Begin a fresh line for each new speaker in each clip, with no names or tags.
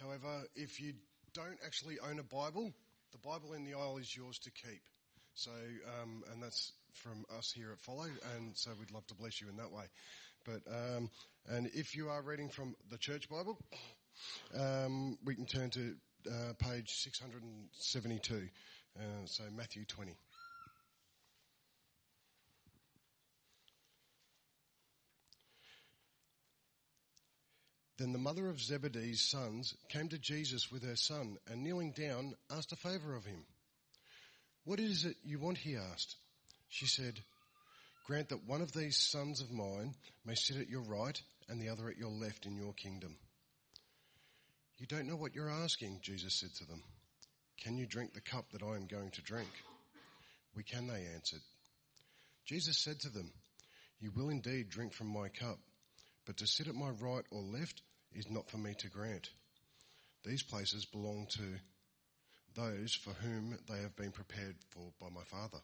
However, if you don't actually own a Bible, the Bible in the aisle is yours to keep. So, um, and that's from us here at Follow, and so we'd love to bless you in that way. But, um, and if you are reading from the Church Bible, um, we can turn to uh, page 672. Uh, so Matthew 20. Then the mother of Zebedee's sons came to Jesus with her son and kneeling down asked a favour of him. What is it you want? he asked. She said, Grant that one of these sons of mine may sit at your right and the other at your left in your kingdom. You don't know what you're asking, Jesus said to them. Can you drink the cup that I am going to drink? We can, they answered. Jesus said to them, You will indeed drink from my cup, but to sit at my right or left is not for me to grant. These places belong to those for whom they have been prepared for by my Father.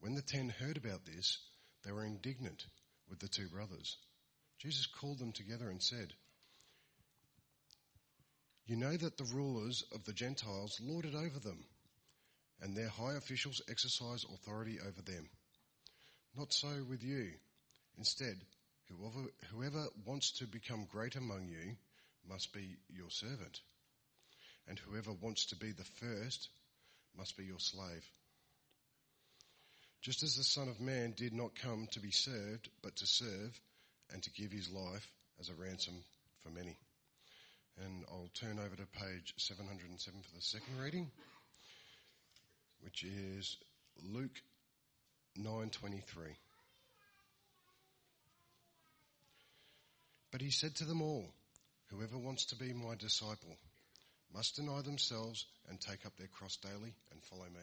When the ten heard about this, they were indignant with the two brothers. Jesus called them together and said, You know that the rulers of the Gentiles lord it over them, and their high officials exercise authority over them. Not so with you. Instead, whoever, whoever wants to become great among you must be your servant, and whoever wants to be the first must be your slave. Just as the Son of Man did not come to be served, but to serve and to give his life as a ransom for many. And I'll turn over to page 707 for the second reading, which is Luke 9:23. But he said to them all, Whoever wants to be my disciple must deny themselves and take up their cross daily and follow me.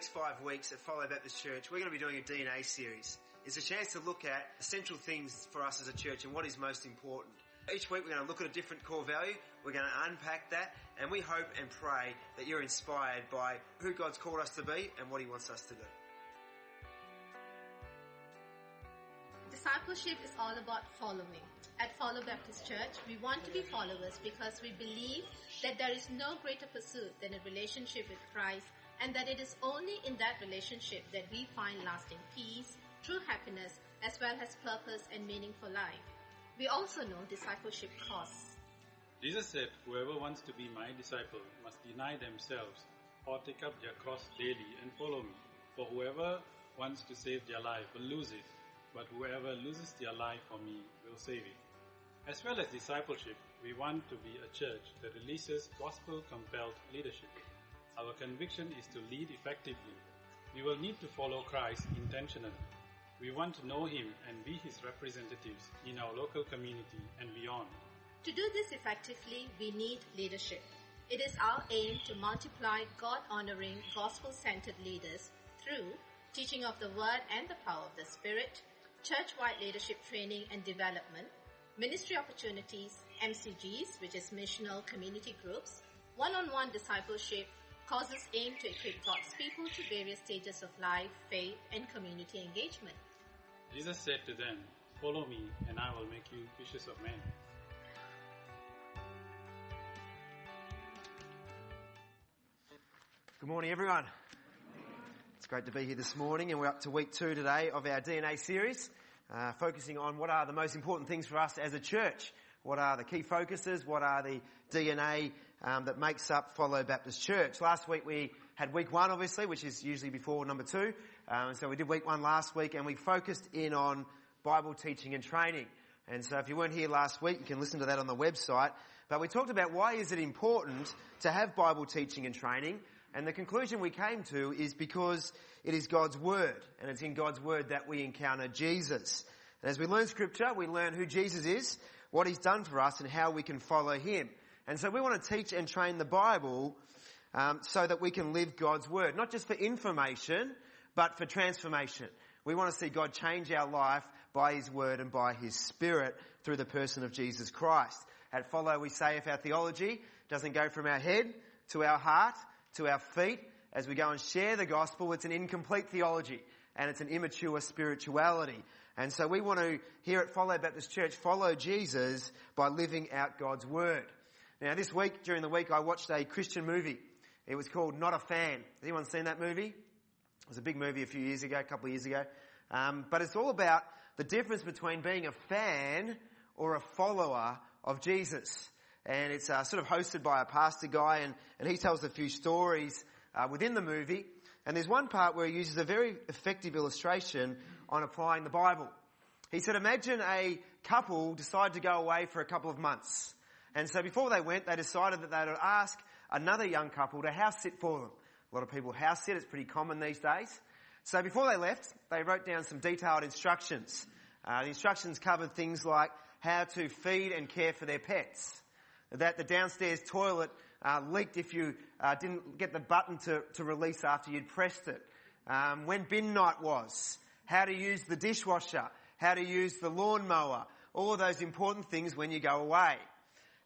Next five weeks at Follow Baptist Church, we're going to be doing a DNA series. It's a chance to look at essential things for us as a church and what is most important. Each week we're going to look at a different core value, we're going to unpack that, and we hope and pray that you're inspired by who God's called us to be and what He wants us to do.
Discipleship is all about following. At Follow Baptist Church, we want to be followers because we believe that there is no greater pursuit than a relationship with Christ and that it is only in that relationship that we find lasting peace, true happiness, as well as purpose and meaning for life. We also know discipleship costs.
Jesus said, Whoever wants to be my disciple must deny themselves or take up their cross daily and follow me. For whoever wants to save their life will lose it, but whoever loses their life for me will save it. As well as discipleship, we want to be a church that releases gospel compelled leadership. Our conviction is to lead effectively. We will need to follow Christ intentionally. We want to know Him and be His representatives in our local community and beyond.
To do this effectively, we need leadership. It is our aim to multiply God honoring, gospel centered leaders through teaching of the Word and the power of the Spirit, church wide leadership training and development, ministry opportunities, MCGs, which is missional community groups, one on one discipleship, causes aim to equip God's people to various stages of life, faith, and community engagement.
Jesus said to them, Follow me, and I will make you fishers of men.
Good morning, everyone. It's great to be here this morning, and we're up to week two today of our DNA series, uh, focusing on what are the most important things for us as a church. What are the key focuses? What are the DNA um, that makes up Follow Baptist Church? Last week we had week one, obviously, which is usually before number two. Um, so we did week one last week, and we focused in on Bible teaching and training. And so if you weren't here last week, you can listen to that on the website. But we talked about why is it important to have Bible teaching and training. And the conclusion we came to is because it is God's Word. And it's in God's Word that we encounter Jesus. And as we learn scripture, we learn who Jesus is, what he's done for us, and how we can follow him. And so we want to teach and train the Bible um, so that we can live God's word, not just for information, but for transformation. We want to see God change our life by his word and by his spirit through the person of Jesus Christ. At Follow, we say if our theology doesn't go from our head to our heart to our feet as we go and share the gospel, it's an incomplete theology and it's an immature spirituality. And so we want to, here at Follow Baptist Church, follow Jesus by living out God's Word. Now this week, during the week, I watched a Christian movie. It was called Not a Fan. Has anyone seen that movie? It was a big movie a few years ago, a couple of years ago. Um, but it's all about the difference between being a fan or a follower of Jesus. And it's uh, sort of hosted by a pastor guy, and, and he tells a few stories uh, within the movie. And there's one part where he uses a very effective illustration on applying the Bible. He said, imagine a couple decide to go away for a couple of months. And so before they went, they decided that they would ask another young couple to house sit for them. A lot of people house sit, it's pretty common these days. So before they left, they wrote down some detailed instructions. Uh, the instructions covered things like how to feed and care for their pets. That the downstairs toilet uh, leaked if you uh, didn't get the button to, to release after you'd pressed it. Um, when bin night was, how to use the dishwasher, how to use the lawnmower, all of those important things when you go away.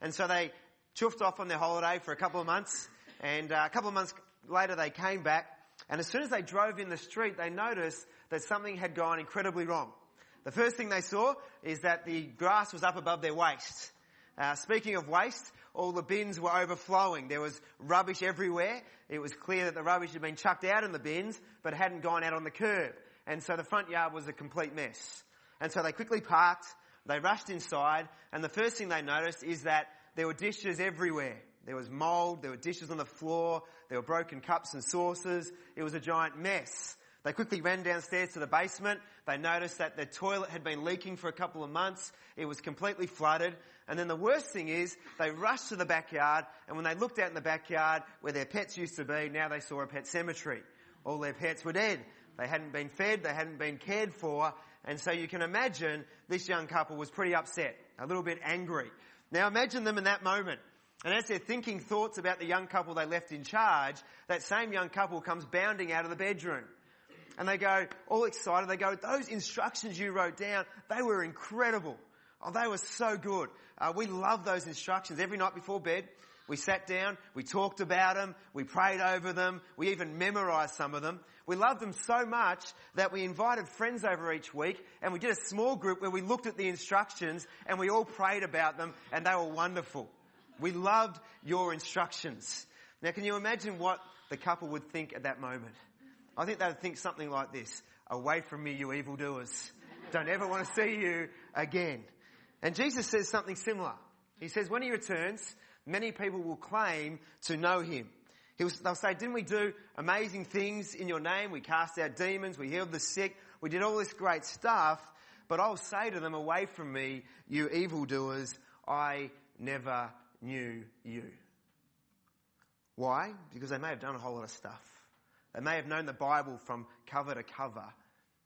And so they chuffed off on their holiday for a couple of months, and uh, a couple of months later they came back, and as soon as they drove in the street, they noticed that something had gone incredibly wrong. The first thing they saw is that the grass was up above their waist. Uh, speaking of waste, all the bins were overflowing. There was rubbish everywhere. It was clear that the rubbish had been chucked out in the bins, but hadn't gone out on the curb. And so the front yard was a complete mess. And so they quickly parked, they rushed inside, and the first thing they noticed is that there were dishes everywhere. There was mold, there were dishes on the floor, there were broken cups and saucers. It was a giant mess. They quickly ran downstairs to the basement. They noticed that the toilet had been leaking for a couple of months. It was completely flooded. And then the worst thing is, they rushed to the backyard, and when they looked out in the backyard where their pets used to be, now they saw a pet cemetery. All their pets were dead. They hadn't been fed, they hadn't been cared for, and so you can imagine this young couple was pretty upset, a little bit angry. Now imagine them in that moment. And as they're thinking thoughts about the young couple they left in charge, that same young couple comes bounding out of the bedroom. And they go, all excited, they go, those instructions you wrote down, they were incredible. Oh, they were so good. Uh, we love those instructions every night before bed. We sat down, we talked about them, we prayed over them, we even memorized some of them. We loved them so much that we invited friends over each week and we did a small group where we looked at the instructions and we all prayed about them and they were wonderful. We loved your instructions. Now can you imagine what the couple would think at that moment? I think they'd think something like this. Away from me, you evildoers. Don't ever want to see you again. And Jesus says something similar. He says, when he returns, many people will claim to know him. They'll say, didn't we do amazing things in your name? We cast out demons, we healed the sick, we did all this great stuff, but I'll say to them, away from me, you evildoers, I never knew you. Why? Because they may have done a whole lot of stuff. They may have known the Bible from cover to cover,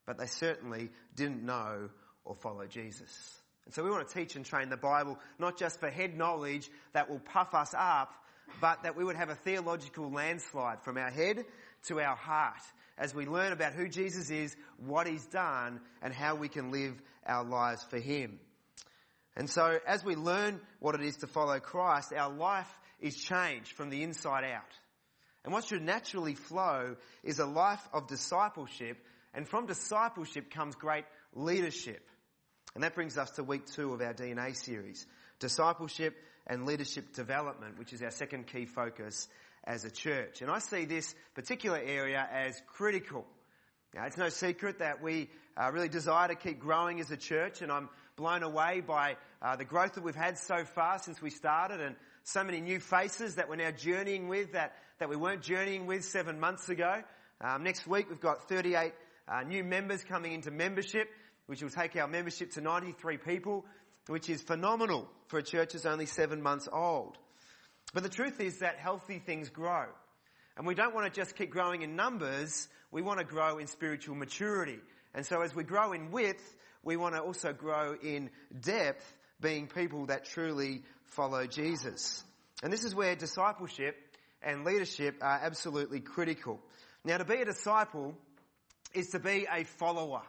but they certainly didn't know or follow Jesus. And so we want to teach and train the Bible not just for head knowledge that will puff us up, but that we would have a theological landslide from our head to our heart as we learn about who Jesus is, what he's done, and how we can live our lives for him. And so as we learn what it is to follow Christ, our life is changed from the inside out. And what should naturally flow is a life of discipleship, and from discipleship comes great leadership. And that brings us to week two of our DNA series. Discipleship and leadership development, which is our second key focus as a church. And I see this particular area as critical. Now, it's no secret that we uh, really desire to keep growing as a church, and I'm blown away by uh, the growth that we've had so far since we started, and so many new faces that we're now journeying with that, that we weren't journeying with seven months ago. Um, next week, we've got 38 uh, new members coming into membership. which will take our membership to 93 people, which is phenomenal for a church that's only seven months old. But the truth is that healthy things grow. And we don't want to just keep growing in numbers, we want to grow in spiritual maturity. And so as we grow in width, we want to also grow in depth, being people that truly follow Jesus. And this is where discipleship and leadership are absolutely critical. Now to be a disciple is to be a follower.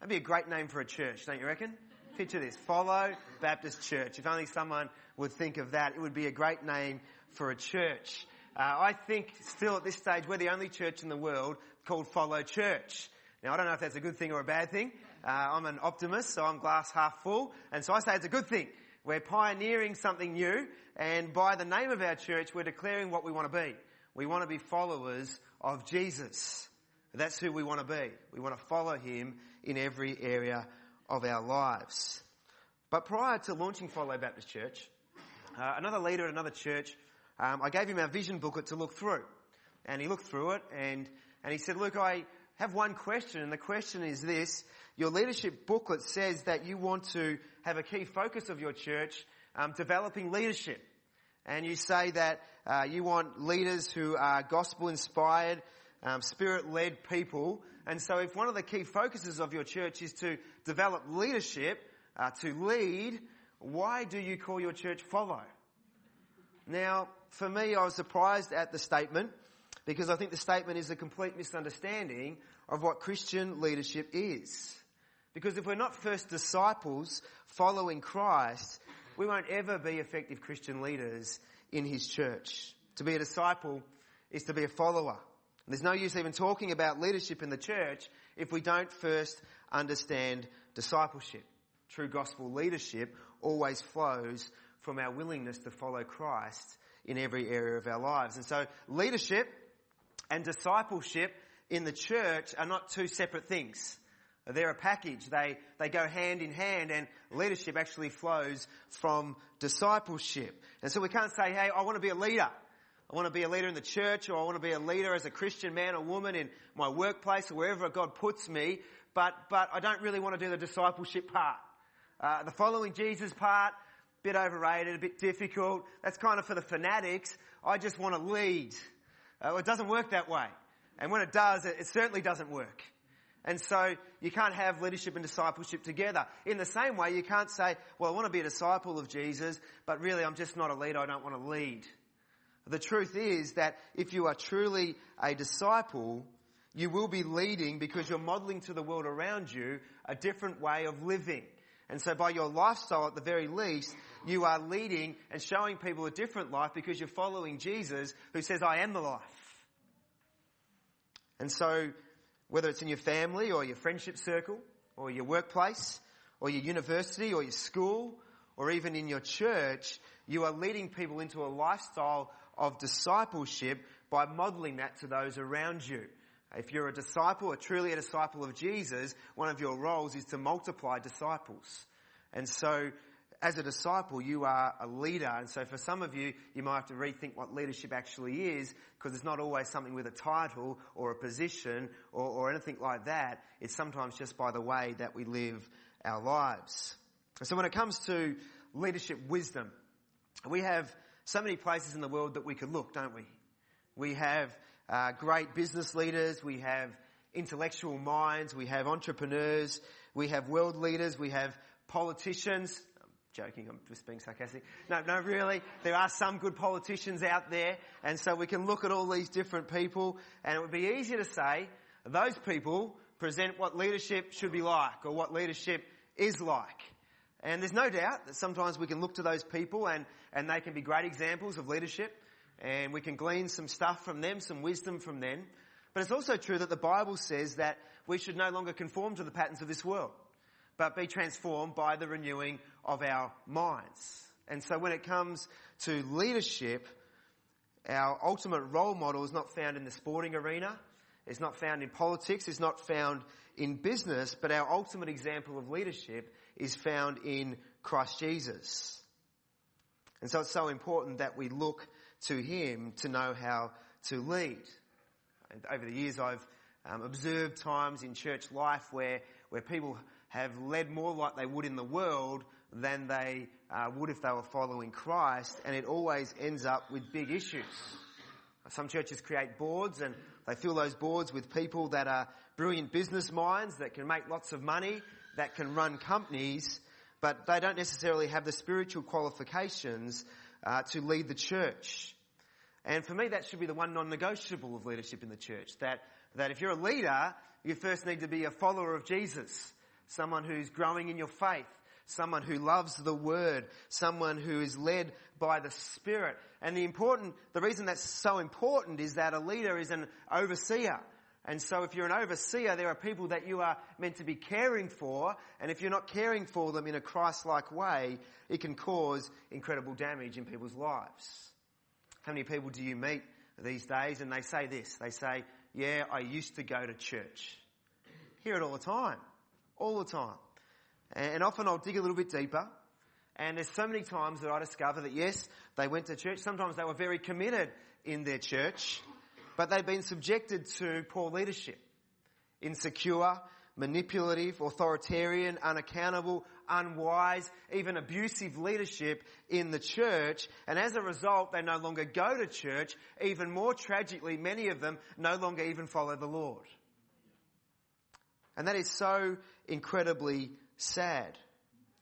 That'd be a great name for a church, don't you reckon? Picture this. Follow Baptist Church. If only someone would think of that, it would be a great name for a church. Uh, I think still at this stage we're the only church in the world called Follow Church. Now I don't know if that's a good thing or a bad thing. Uh, I'm an optimist, so I'm glass half full, and so I say it's a good thing. We're pioneering something new, and by the name of our church, we're declaring what we want to be. We want to be followers of Jesus. That's who we want to be. We want to follow him in every area of our lives. But prior to launching Follow Baptist Church, uh, another leader at another church, um, I gave him our vision booklet to look through. And he looked through it and, and he said, look, I have one question and the question is this. Your leadership booklet says that you want to have a key focus of your church, um, developing leadership. And you say that uh, you want leaders who are gospel inspired, um, spirit-led people. And so if one of the key focuses of your church is to develop leadership, uh, to lead, why do you call your church follow? Now, for me, I was surprised at the statement because I think the statement is a complete misunderstanding of what Christian leadership is. Because if we're not first disciples following Christ, we won't ever be effective Christian leaders in His church. To be a disciple is to be a follower. There's no use even talking about leadership in the church if we don't first understand discipleship. True gospel leadership always flows from our willingness to follow Christ in every area of our lives. And so leadership and discipleship in the church are not two separate things. They're a package. They, they go hand in hand and leadership actually flows from discipleship. And so we can't say, hey, I want to be a leader. I want to be a leader in the church or I want to be a leader as a Christian man or woman in my workplace or wherever God puts me, but, but I don't really want to do the discipleship part. Uh, the following Jesus part, bit overrated, a bit difficult. That's kind of for the fanatics. I just want to lead. Uh, it doesn't work that way. And when it does, it, it certainly doesn't work. And so you can't have leadership and discipleship together. In the same way, you can't say, well, I want to be a disciple of Jesus, but really I'm just not a leader. I don't want to lead. The truth is that if you are truly a disciple, you will be leading because you're modeling to the world around you a different way of living. And so by your lifestyle at the very least, you are leading and showing people a different life because you're following Jesus who says, I am the life. And so whether it's in your family or your friendship circle or your workplace or your university or your school or even in your church, you are leading people into a lifestyle of discipleship by modeling that to those around you. If you're a disciple, or truly a disciple of Jesus, one of your roles is to multiply disciples. And so, as a disciple, you are a leader. And so for some of you, you might have to rethink what leadership actually is, because it's not always something with a title or a position or, or anything like that. It's sometimes just by the way that we live our lives. So when it comes to leadership wisdom, we have so many places in the world that we could look, don't we? We have uh, great business leaders, we have intellectual minds, we have entrepreneurs, we have world leaders, we have politicians. I'm joking, I'm just being sarcastic. No, no, really. There are some good politicians out there, and so we can look at all these different people, and it would be easier to say those people present what leadership should be like, or what leadership is like. And there's no doubt that sometimes we can look to those people and, and they can be great examples of leadership and we can glean some stuff from them, some wisdom from them. But it's also true that the Bible says that we should no longer conform to the patterns of this world, but be transformed by the renewing of our minds. And so when it comes to leadership, our ultimate role model is not found in the sporting arena. It's not found in politics. It's not found in business, but our ultimate example of leadership is found in Christ Jesus. And so it's so important that we look to Him to know how to lead. And over the years I've um, observed times in church life where, where people have led more like they would in the world than they uh, would if they were following Christ, and it always ends up with big issues. Some churches create boards and they fill those boards with people that are brilliant business minds that can make lots of money, that can run companies, but they don't necessarily have the spiritual qualifications uh, to lead the church. And for me, that should be the one non-negotiable of leadership in the church. That, that if you're a leader, you first need to be a follower of Jesus. Someone who's growing in your faith. Someone who loves the word. Someone who is led by the Spirit. And the important, the reason that's so important is that a leader is an overseer. And so if you're an overseer, there are people that you are meant to be caring for, and if you're not caring for them in a Christ-like way, it can cause incredible damage in people's lives. How many people do you meet these days and they say this? They say, yeah, I used to go to church. Hear it all the time. All the time. And often I'll dig a little bit deeper and there's so many times that I discover that yes, they went to church. Sometimes they were very committed in their church, but they've been subjected to poor leadership. Insecure, manipulative, authoritarian, unaccountable, unwise, even abusive leadership in the church. And as a result, they no longer go to church. Even more tragically, many of them no longer even follow the Lord. And that is so incredibly sad.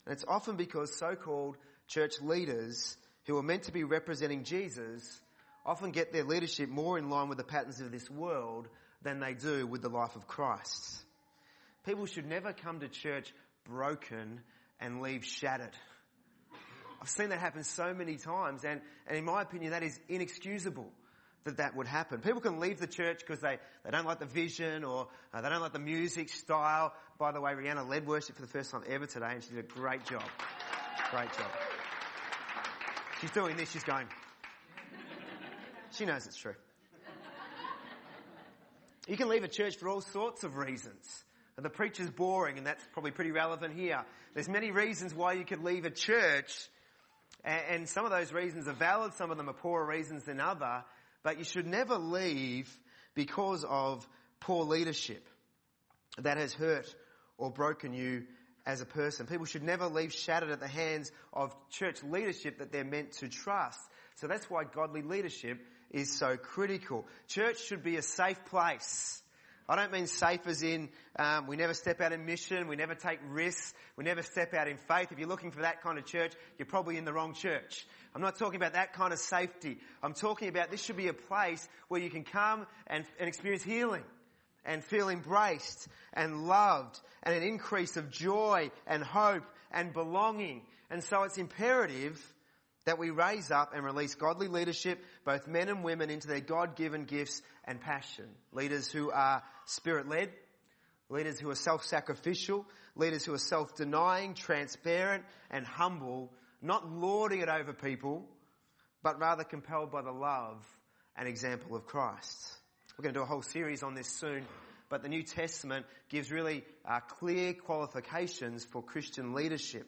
And it's often because so-called church leaders who are meant to be representing Jesus often get their leadership more in line with the patterns of this world than they do with the life of Christ. People should never come to church broken and leave shattered. I've seen that happen so many times and, and in my opinion that is inexcusable that that would happen. People can leave the church because they, they don't like the vision or uh, they don't like the music style. By the way, Rihanna led worship for the first time ever today and she did a great job. Great job. She's doing this, she's going. She knows it's true. You can leave a church for all sorts of reasons. The preacher's boring and that's probably pretty relevant here. There's many reasons why you could leave a church and some of those reasons are valid, some of them are poorer reasons than other, but you should never leave because of poor leadership that has hurt or broken you as a person. People should never leave shattered at the hands of church leadership that they're meant to trust. So that's why godly leadership is so critical. Church should be a safe place. I don't mean safe as in um, we never step out in mission, we never take risks, we never step out in faith. If you're looking for that kind of church, you're probably in the wrong church. I'm not talking about that kind of safety. I'm talking about this should be a place where you can come and, and experience healing and feel embraced and loved and an increase of joy and hope and belonging. And so it's imperative that we raise up and release godly leadership, both men and women, into their God-given gifts and passion. Leaders who are spirit-led, leaders who are self-sacrificial, leaders who are self-denying, transparent and humble, not lording it over people, but rather compelled by the love and example of Christ. We're going to do a whole series on this soon, but the New Testament gives really uh, clear qualifications for Christian leadership.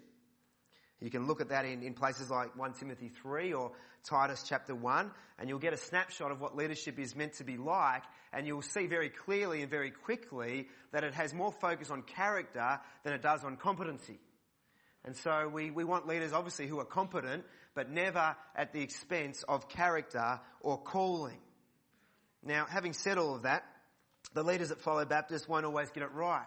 You can look at that in, in places like 1 Timothy 3 or Titus chapter 1, and you'll get a snapshot of what leadership is meant to be like, and you'll see very clearly and very quickly that it has more focus on character than it does on competency. And so we, we want leaders obviously who are competent, but never at the expense of character or calling. Now, having said all of that, the leaders that follow Baptist won't always get it right.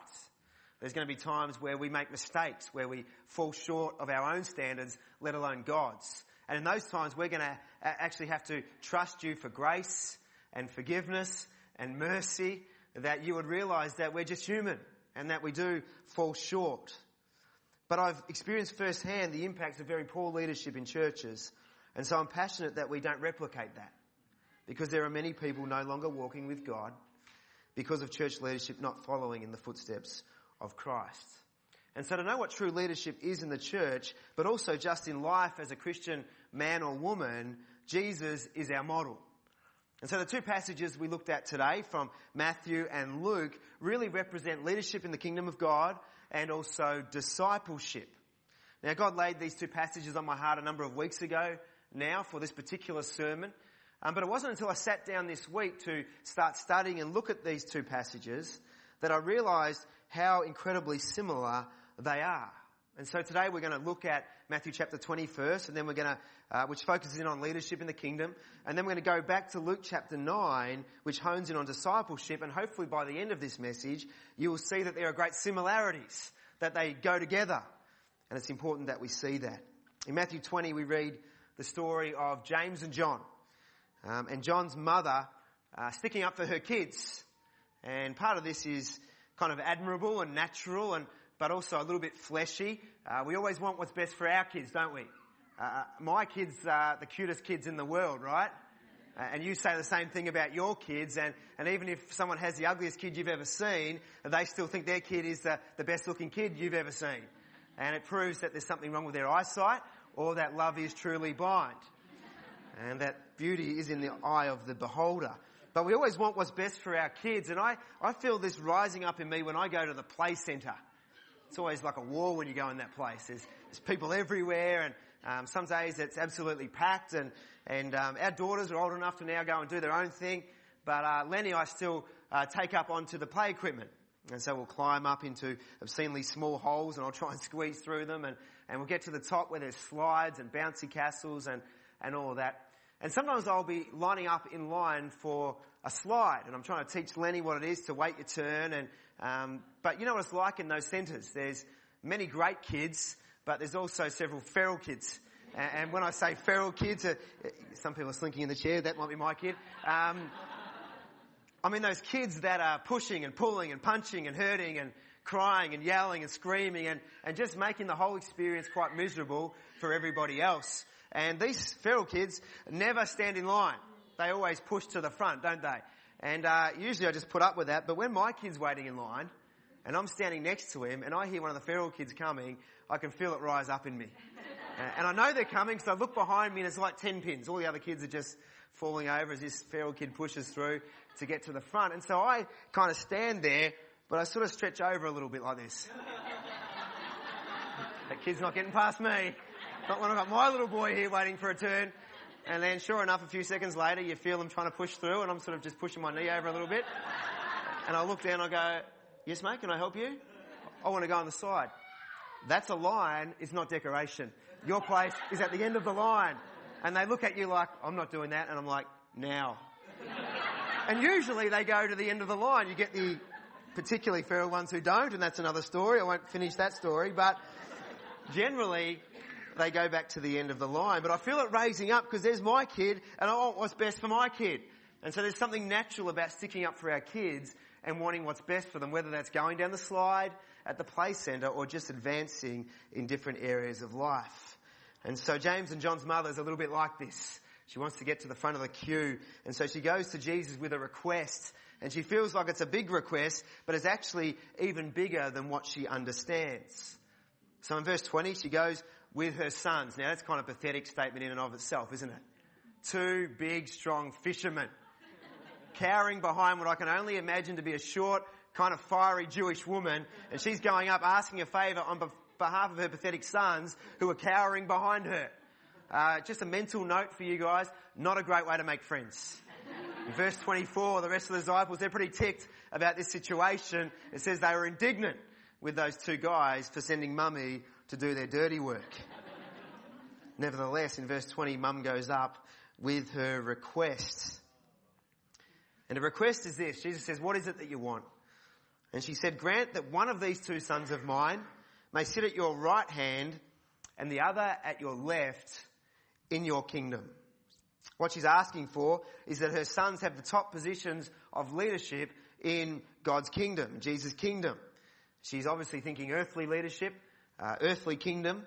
There's going to be times where we make mistakes, where we fall short of our own standards, let alone God's. And in those times, we're going to actually have to trust you for grace and forgiveness and mercy, that you would realize that we're just human and that we do fall short. But I've experienced firsthand the impacts of very poor leadership in churches. And so I'm passionate that we don't replicate that. Because there are many people no longer walking with God because of church leadership not following in the footsteps of Christ. And so to know what true leadership is in the church, but also just in life as a Christian man or woman, Jesus is our model. And so the two passages we looked at today from Matthew and Luke really represent leadership in the kingdom of God and also discipleship. Now God laid these two passages on my heart a number of weeks ago now for this particular sermon. Um, but it wasn't until I sat down this week to start studying and look at these two passages that I realized how incredibly similar they are. And so today we're going to look at Matthew chapter 20 first, and then we're going to, uh, which focuses in on leadership in the kingdom, and then we're going to go back to Luke chapter 9, which hones in on discipleship, and hopefully by the end of this message, you will see that there are great similarities, that they go together. And it's important that we see that. In Matthew 20, we read the story of James and John, um, and John's mother uh, sticking up for her kids. And part of this is kind of admirable and natural and but also a little bit fleshy. Uh, we always want what's best for our kids, don't we? Uh, my kids are the cutest kids in the world, right? Uh, and you say the same thing about your kids, and, and even if someone has the ugliest kid you've ever seen, they still think their kid is the, the best looking kid you've ever seen. And it proves that there's something wrong with their eyesight, or that love is truly blind. And that beauty is in the eye of the beholder. But we always want what's best for our kids, and I, I feel this rising up in me when I go to the play centre. It's always like a war when you go in that place. There's, there's people everywhere and um, some days it's absolutely packed and, and um, our daughters are old enough to now go and do their own thing. But uh, Lenny I still uh, take up onto the play equipment. And so we'll climb up into obscenely small holes and I'll try and squeeze through them and, and we'll get to the top where there's slides and bouncy castles and, and all of that. And sometimes I'll be lining up in line for a slide and I'm trying to teach Lenny what it is to wait your turn and, um, but you know what it's like in those centres? There's many great kids, but there's also several feral kids. And, when I say feral kids, uh, some people are slinking in the chair, that might be my kid. Um, I mean those kids that are pushing and pulling and punching and hurting and crying and yelling and screaming and, and just making the whole experience quite miserable for everybody else. And these feral kids never stand in line. They always push to the front, don't they? And uh, usually I just put up with that. But when my kid's waiting in line, and I'm standing next to him, and I hear one of the feral kids coming, I can feel it rise up in me. and I know they're coming, so I look behind me, and it's like ten pins. All the other kids are just falling over as this feral kid pushes through to get to the front. And so I kind of stand there, but I sort of stretch over a little bit like this. That kid's not getting past me. Not when I've got my little boy here waiting for a turn. And then sure enough, a few seconds later, you feel them trying to push through and I'm sort of just pushing my knee over a little bit. And I look down I go, yes mate, can I help you? I want to go on the side. That's a line, it's not decoration. Your place is at the end of the line. And they look at you like, I'm not doing that. And I'm like, now. And usually they go to the end of the line. You get the particularly feral ones who don't, and that's another story. I won't finish that story, but generally they go back to the end of the line. But I feel it raising up because there's my kid and I want what's best for my kid. And so there's something natural about sticking up for our kids and wanting what's best for them, whether that's going down the slide at the play centre or just advancing in different areas of life. And so James and John's mother is a little bit like this. She wants to get to the front of the queue. And so she goes to Jesus with a request. And she feels like it's a big request, but it's actually even bigger than what she understands. So in verse 20, she goes, with her sons. Now that's kind of a pathetic statement in and of itself, isn't it? Two big, strong fishermen cowering behind what I can only imagine to be a short, kind of fiery Jewish woman, and she's going up asking a favour on behalf of her pathetic sons who are cowering behind her. Uh, just a mental note for you guys, not a great way to make friends. Verse 24, the rest of the disciples, they're pretty ticked about this situation. It says they were indignant with those two guys for sending mummy to do their dirty work. Nevertheless, in verse 20, mum goes up with her request. And the request is this. Jesus says, what is it that you want? And she said, grant that one of these two sons of mine may sit at your right hand and the other at your left in your kingdom. What she's asking for is that her sons have the top positions of leadership in God's kingdom, Jesus' kingdom. She's obviously thinking earthly leadership, uh, earthly kingdom.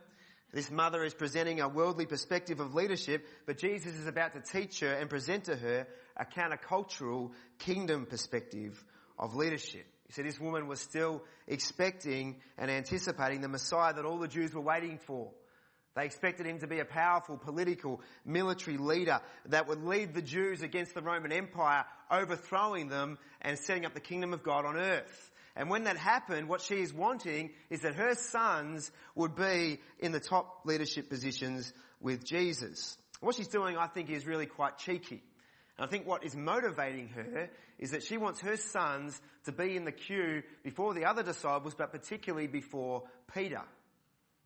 This mother is presenting a worldly perspective of leadership, but Jesus is about to teach her and present to her a countercultural kingdom perspective of leadership. You see, this woman was still expecting and anticipating the Messiah that all the Jews were waiting for. They expected him to be a powerful political, military leader that would lead the Jews against the Roman Empire, overthrowing them and setting up the kingdom of God on earth. And when that happened, what she is wanting is that her sons would be in the top leadership positions with Jesus. What she's doing, I think, is really quite cheeky. And I think what is motivating her is that she wants her sons to be in the queue before the other disciples, but particularly before Peter.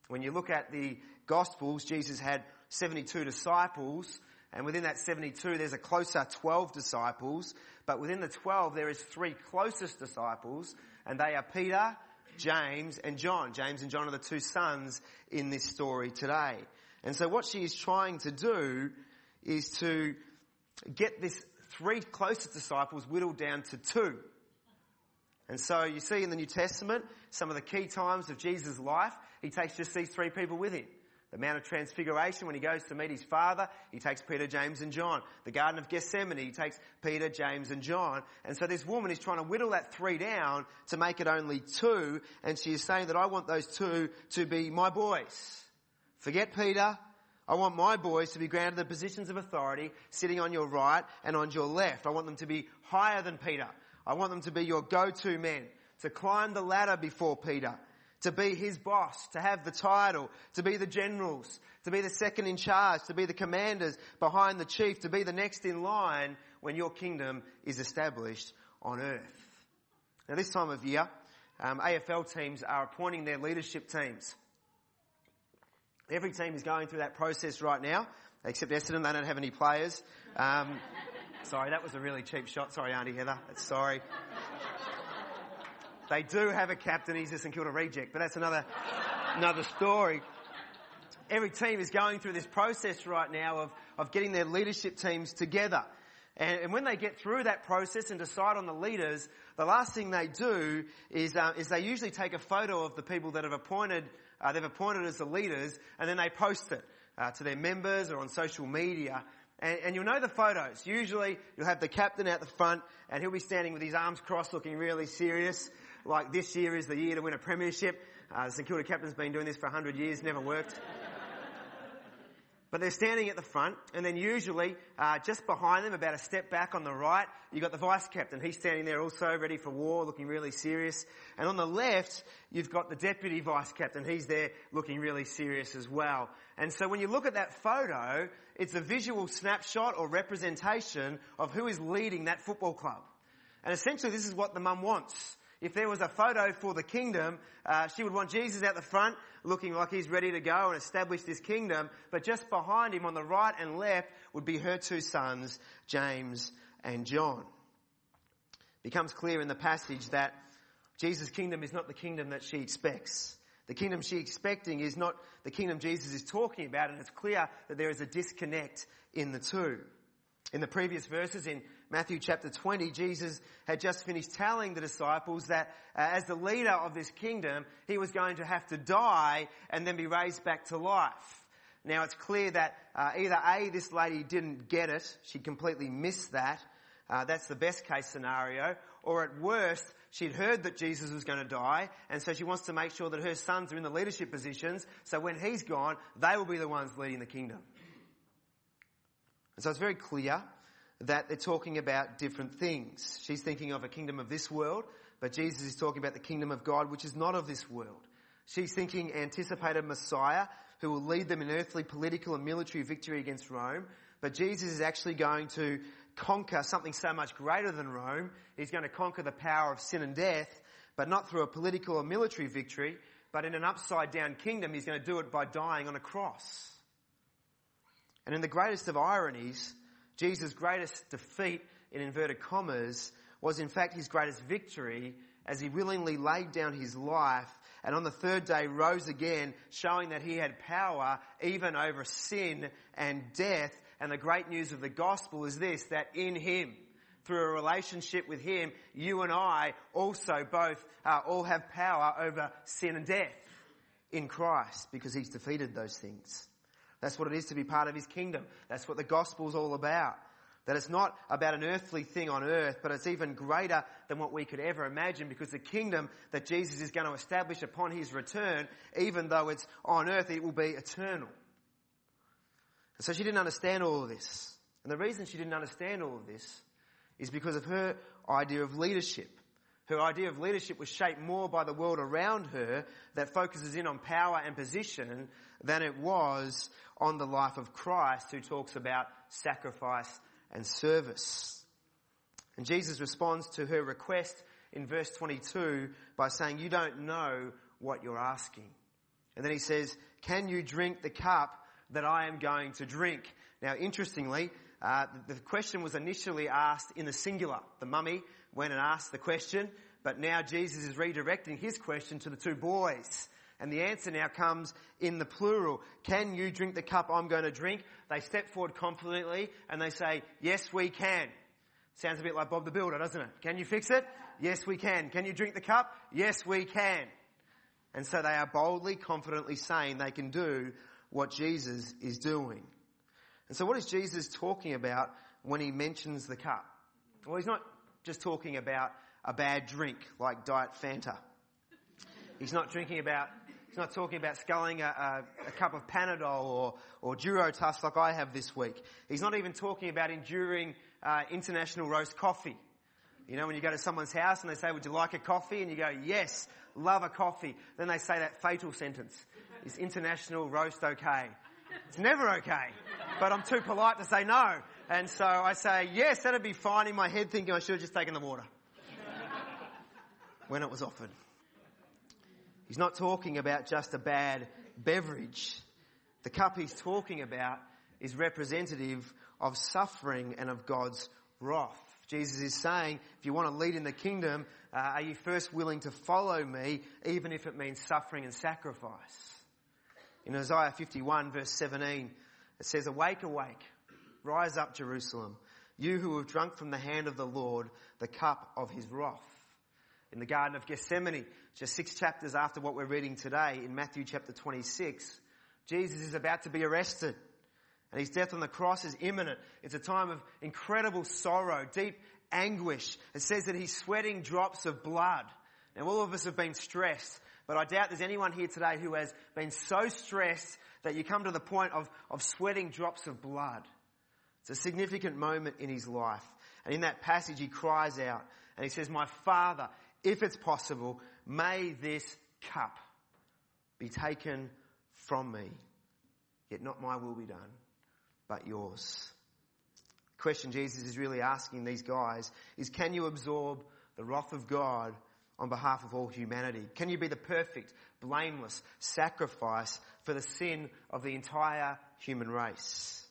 When you look at the Gospels, Jesus had 72 disciples, and within that 72 there's a closer 12 disciples, but within the 12 there is three closest disciples, and they are Peter, James, and John. James and John are the two sons in this story today. And so what she is trying to do is to get this three closest disciples whittled down to two. And so you see in the New Testament, some of the key times of Jesus' life, he takes just these three people with him. The Mount of Transfiguration, when he goes to meet his father, he takes Peter, James and John. The Garden of Gethsemane, he takes Peter, James and John. And so this woman is trying to whittle that three down to make it only two. And she is saying that I want those two to be my boys. Forget Peter, I want my boys to be granted the positions of authority sitting on your right and on your left. I want them to be higher than Peter. I want them to be your go-to men, to climb the ladder before Peter, to be his boss, to have the title, to be the generals, to be the second in charge, to be the commanders behind the chief, to be the next in line when your kingdom is established on earth. Now this time of year, um, AFL teams are appointing their leadership teams. Every team is going through that process right now, except Essendon. They don't have any players. Um, sorry, that was a really cheap shot. Sorry, Auntie Heather. Sorry. They do have a captain. He's a St Kilda reject, but that's another another story. Every team is going through this process right now of, of getting their leadership teams together. And, and, when they get through that process and decide on the leaders, the last thing they do is, uh, is they usually take a photo of the people that have appointed uh, they've appointed as the leaders, and then they post it uh, to their members or on social media. And, and, you'll know the photos. Usually you'll have the captain out the front and he'll be standing with his arms crossed looking really serious. Like this year is the year to win a premiership. Uh, the St Kilda captain's been doing this for 100 years, never worked. But they're standing at the front, and then usually uh, just behind them, about a step back on the right, you've got the vice captain. He's standing there also, ready for war, looking really serious. And on the left, you've got the deputy vice captain. He's there looking really serious as well. And so when you look at that photo, it's a visual snapshot or representation of who is leading that football club. And essentially, this is what the mum wants. If there was a photo for the kingdom, uh, she would want Jesus out the front, looking like he's ready to go and establish this kingdom. But just behind him on the right and left would be her two sons, James and John. It becomes clear in the passage that Jesus' kingdom is not the kingdom that she expects. The kingdom she's expecting is not the kingdom Jesus is talking about, and it's clear that there is a disconnect in the two. In the previous verses in Matthew chapter 20, Jesus had just finished telling the disciples that uh, as the leader of this kingdom, he was going to have to die and then be raised back to life. Now it's clear that uh, either A, this lady didn't get it, she completely missed that, uh, that's the best case scenario, or at worst, she'd heard that Jesus was going to die, and so she wants to make sure that her sons are in the leadership positions, so when he's gone, they will be the ones leading the kingdom. And so it's very clear that they're talking about different things. She's thinking of a kingdom of this world, but Jesus is talking about the kingdom of God, which is not of this world. She's thinking anticipated Messiah who will lead them in earthly political and military victory against Rome. But Jesus is actually going to conquer something so much greater than Rome. He's going to conquer the power of sin and death, but not through a political or military victory, but in an upside down kingdom. He's going to do it by dying on a cross. And in the greatest of ironies, Jesus' greatest defeat, in inverted commas, was in fact his greatest victory as he willingly laid down his life and on the third day rose again, showing that he had power even over sin and death. And the great news of the gospel is this, that in him, through a relationship with him, you and I also both uh, all have power over sin and death in Christ because he's defeated those things. That's what it is to be part of His kingdom. That's what the gospel's all about. That it's not about an earthly thing on earth, but it's even greater than what we could ever imagine because the kingdom that Jesus is going to establish upon His return, even though it's on earth, it will be eternal. And so she didn't understand all of this. And the reason she didn't understand all of this is because of her idea of leadership. Her idea of leadership was shaped more by the world around her that focuses in on power and position than it was on the life of Christ who talks about sacrifice and service. And Jesus responds to her request in verse 22 by saying, You don't know what you're asking. And then he says, Can you drink the cup that I am going to drink? Now, interestingly, uh, the question was initially asked in the singular. The mummy went and asked the question, but now Jesus is redirecting his question to the two boys. And the answer now comes in the plural. Can you drink the cup I'm going to drink? They step forward confidently and they say, yes, we can. Sounds a bit like Bob the Builder, doesn't it? Can you fix it? Yes, we can. Can you drink the cup? Yes, we can. And so they are boldly, confidently saying they can do what Jesus is doing. And so what is Jesus talking about when he mentions the cup? Well, he's not just talking about a bad drink like Diet Fanta. He's not drinking about, he's not talking about sculling a, a, a cup of Panadol or, or Tuss like I have this week. He's not even talking about enduring uh, international roast coffee. You know, when you go to someone's house and they say, would you like a coffee? And you go, yes, love a coffee. Then they say that fatal sentence. Is international roast okay? It's never okay. But I'm too polite to say no. And so I say, yes, that'd be fine in my head thinking I should have just taken the water. when it was offered. He's not talking about just a bad beverage. The cup he's talking about is representative of suffering and of God's wrath. Jesus is saying, if you want to lead in the kingdom, uh, are you first willing to follow me, even if it means suffering and sacrifice? In Isaiah 51 verse 17, it says, Awake, awake, rise up Jerusalem, you who have drunk from the hand of the Lord the cup of his wrath. In the Garden of Gethsemane, just six chapters after what we're reading today, in Matthew chapter 26, Jesus is about to be arrested. And his death on the cross is imminent. It's a time of incredible sorrow, deep anguish. It says that he's sweating drops of blood. Now all of us have been stressed. But I doubt there's anyone here today who has been so stressed that you come to the point of, of sweating drops of blood. It's a significant moment in his life. And in that passage, he cries out and he says, My Father, if it's possible, may this cup be taken from me. Yet not my will be done, but yours. The question Jesus is really asking these guys is can you absorb the wrath of God on behalf of all humanity? Can you be the perfect, blameless sacrifice for the sin of the entire human race?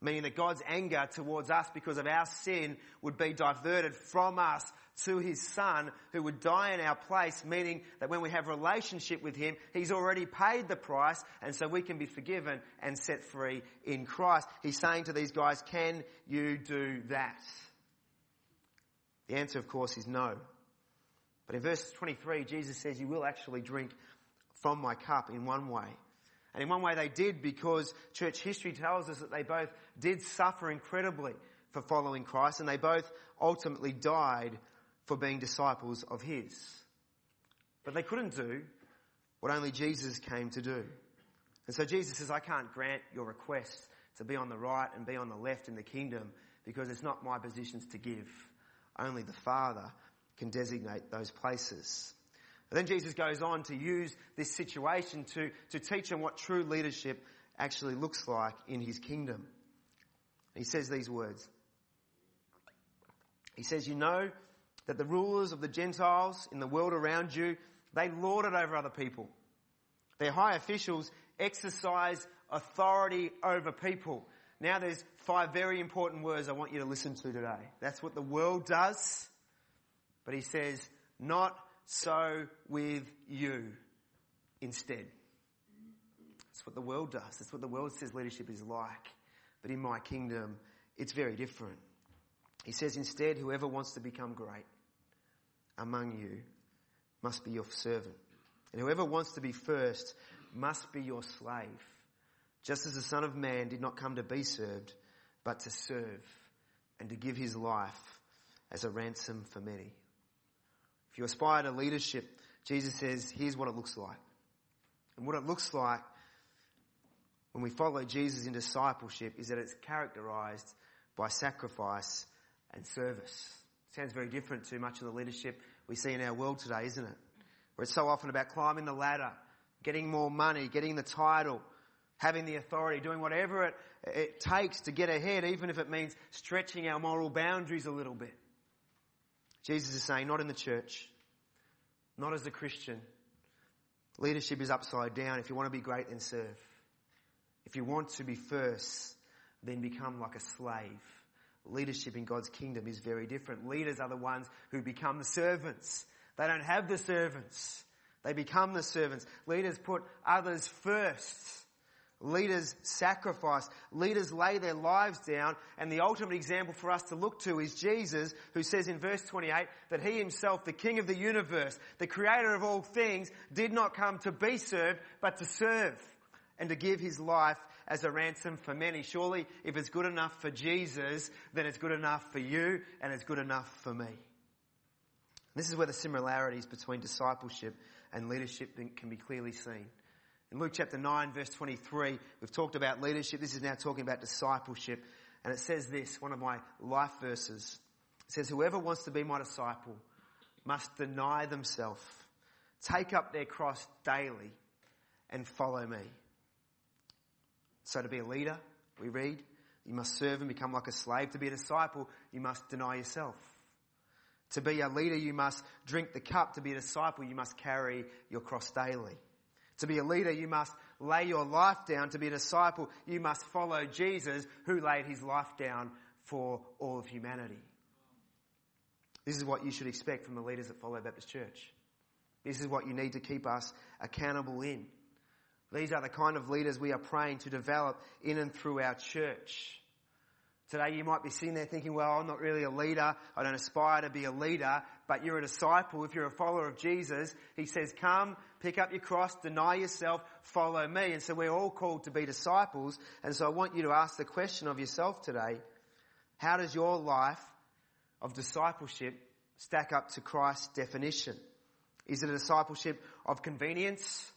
Meaning that God's anger towards us because of our sin would be diverted from us to His Son who would die in our place, meaning that when we have relationship with Him, He's already paid the price and so we can be forgiven and set free in Christ. He's saying to these guys, can you do that? The answer, of course, is no. But in verse 23, Jesus says, You will actually drink from my cup in one way. And in one way they did because church history tells us that they both did suffer incredibly for following Christ and they both ultimately died for being disciples of His. But they couldn't do what only Jesus came to do. And so Jesus says, I can't grant your request to be on the right and be on the left in the kingdom because it's not my positions to give. Only the Father can designate those places. And then Jesus goes on to use this situation to, to teach them what true leadership actually looks like in his kingdom. He says these words. He says, You know that the rulers of the Gentiles in the world around you, they lord it over other people. Their high officials exercise authority over people. Now there's five very important words I want you to listen to today. That's what the world does. But he says, not so with you instead. That's what the world does. That's what the world says leadership is like. But in my kingdom, it's very different. He says instead, whoever wants to become great among you must be your servant. And whoever wants to be first must be your slave. Just as the Son of Man did not come to be served, but to serve and to give his life as a ransom for many. If you aspire to leadership, Jesus says, here's what it looks like. And what it looks like when we follow Jesus in discipleship is that it's characterized by sacrifice and service. It Sounds very different to much of the leadership we see in our world today, isn't it? Where it's so often about climbing the ladder, getting more money, getting the title, having the authority, doing whatever it, it takes to get ahead, even if it means stretching our moral boundaries a little bit. Jesus is saying, not in the church, not as a Christian. Leadership is upside down. If you want to be great, then serve. If you want to be first, then become like a slave. Leadership in God's kingdom is very different. Leaders are the ones who become the servants. They don't have the servants. They become the servants. Leaders put others first. Leaders sacrifice. Leaders lay their lives down. And the ultimate example for us to look to is Jesus, who says in verse 28 that he himself, the king of the universe, the creator of all things, did not come to be served, but to serve and to give his life as a ransom for many. Surely, if it's good enough for Jesus, then it's good enough for you and it's good enough for me. This is where the similarities between discipleship and leadership can be clearly seen. In Luke chapter 9 verse 23, we've talked about leadership. This is now talking about discipleship. And it says this, one of my life verses. It says, whoever wants to be my disciple must deny themselves, take up their cross daily and follow me. So to be a leader, we read, you must serve and become like a slave. To be a disciple, you must deny yourself. To be a leader, you must drink the cup. To be a disciple, you must carry your cross daily. To be a leader, you must lay your life down. To be a disciple, you must follow Jesus who laid his life down for all of humanity. This is what you should expect from the leaders that Follow Baptist Church. This is what you need to keep us accountable in. These are the kind of leaders we are praying to develop in and through our church. Today you might be sitting there thinking, well, I'm not really a leader. I don't aspire to be a leader, but you're a disciple. If you're a follower of Jesus, he says, come, pick up your cross, deny yourself, follow me. And so we're all called to be disciples. And so I want you to ask the question of yourself today, how does your life of discipleship stack up to Christ's definition? Is it a discipleship of convenience?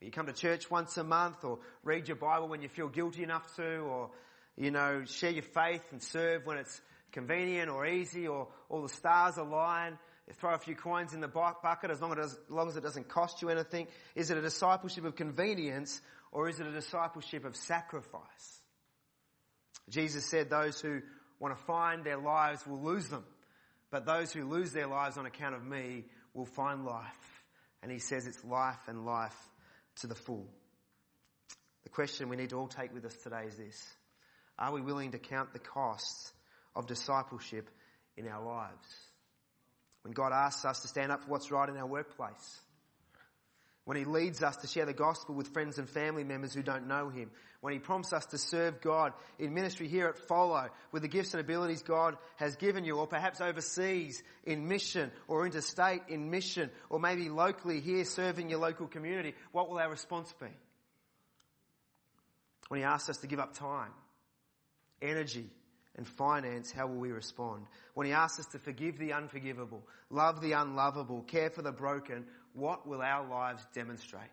You come to church once a month or read your Bible when you feel guilty enough to or you know, share your faith and serve when it's convenient or easy or all the stars align. Throw a few coins in the bucket as long as, as long as it doesn't cost you anything. Is it a discipleship of convenience or is it a discipleship of sacrifice? Jesus said those who want to find their lives will lose them, but those who lose their lives on account of me will find life. And he says it's life and life to the full. The question we need to all take with us today is this. Are we willing to count the costs of discipleship in our lives? When God asks us to stand up for what's right in our workplace, when He leads us to share the gospel with friends and family members who don't know Him, when He prompts us to serve God in ministry here at Follow with the gifts and abilities God has given you, or perhaps overseas in mission, or interstate in mission, or maybe locally here serving your local community, what will our response be? When He asks us to give up time, energy, and finance, how will we respond? When he asks us to forgive the unforgivable, love the unlovable, care for the broken, what will our lives demonstrate?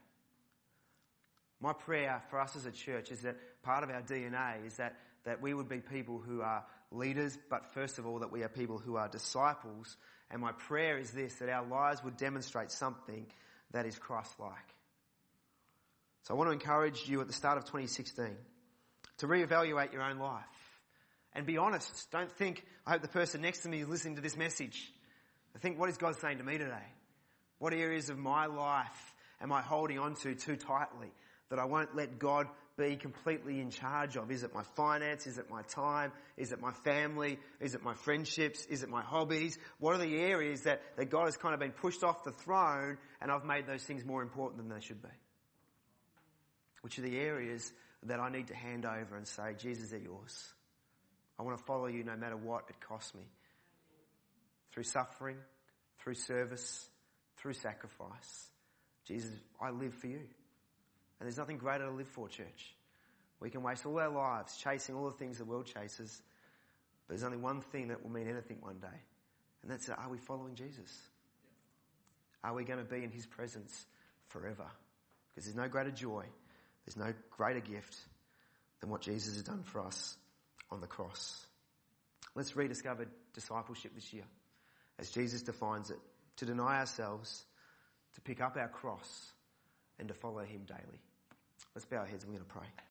My prayer for us as a church is that part of our DNA is that, that we would be people who are leaders, but first of all, that we are people who are disciples. And my prayer is this, that our lives would demonstrate something that is Christ-like. So I want to encourage you at the start of 2016 to reevaluate your own life. And be honest. Don't think, I hope the person next to me is listening to this message. I think, what is God saying to me today? What areas of my life am I holding on to too tightly that I won't let God be completely in charge of? Is it my finance? Is it my time? Is it my family? Is it my friendships? Is it my hobbies? What are the areas that, that God has kind of been pushed off the throne and I've made those things more important than they should be? Which are the areas that I need to hand over and say, Jesus, they're yours. I want to follow you no matter what it costs me. Through suffering, through service, through sacrifice. Jesus, I live for you. And there's nothing greater to live for, church. We can waste all our lives chasing all the things the world chases, but there's only one thing that will mean anything one day. And that's are we following Jesus? Are we going to be in his presence forever? Because there's no greater joy, there's no greater gift than what Jesus has done for us on the cross. Let's rediscover discipleship this year as Jesus defines it to deny ourselves, to pick up our cross, and to follow him daily. Let's bow our heads and we're going to pray.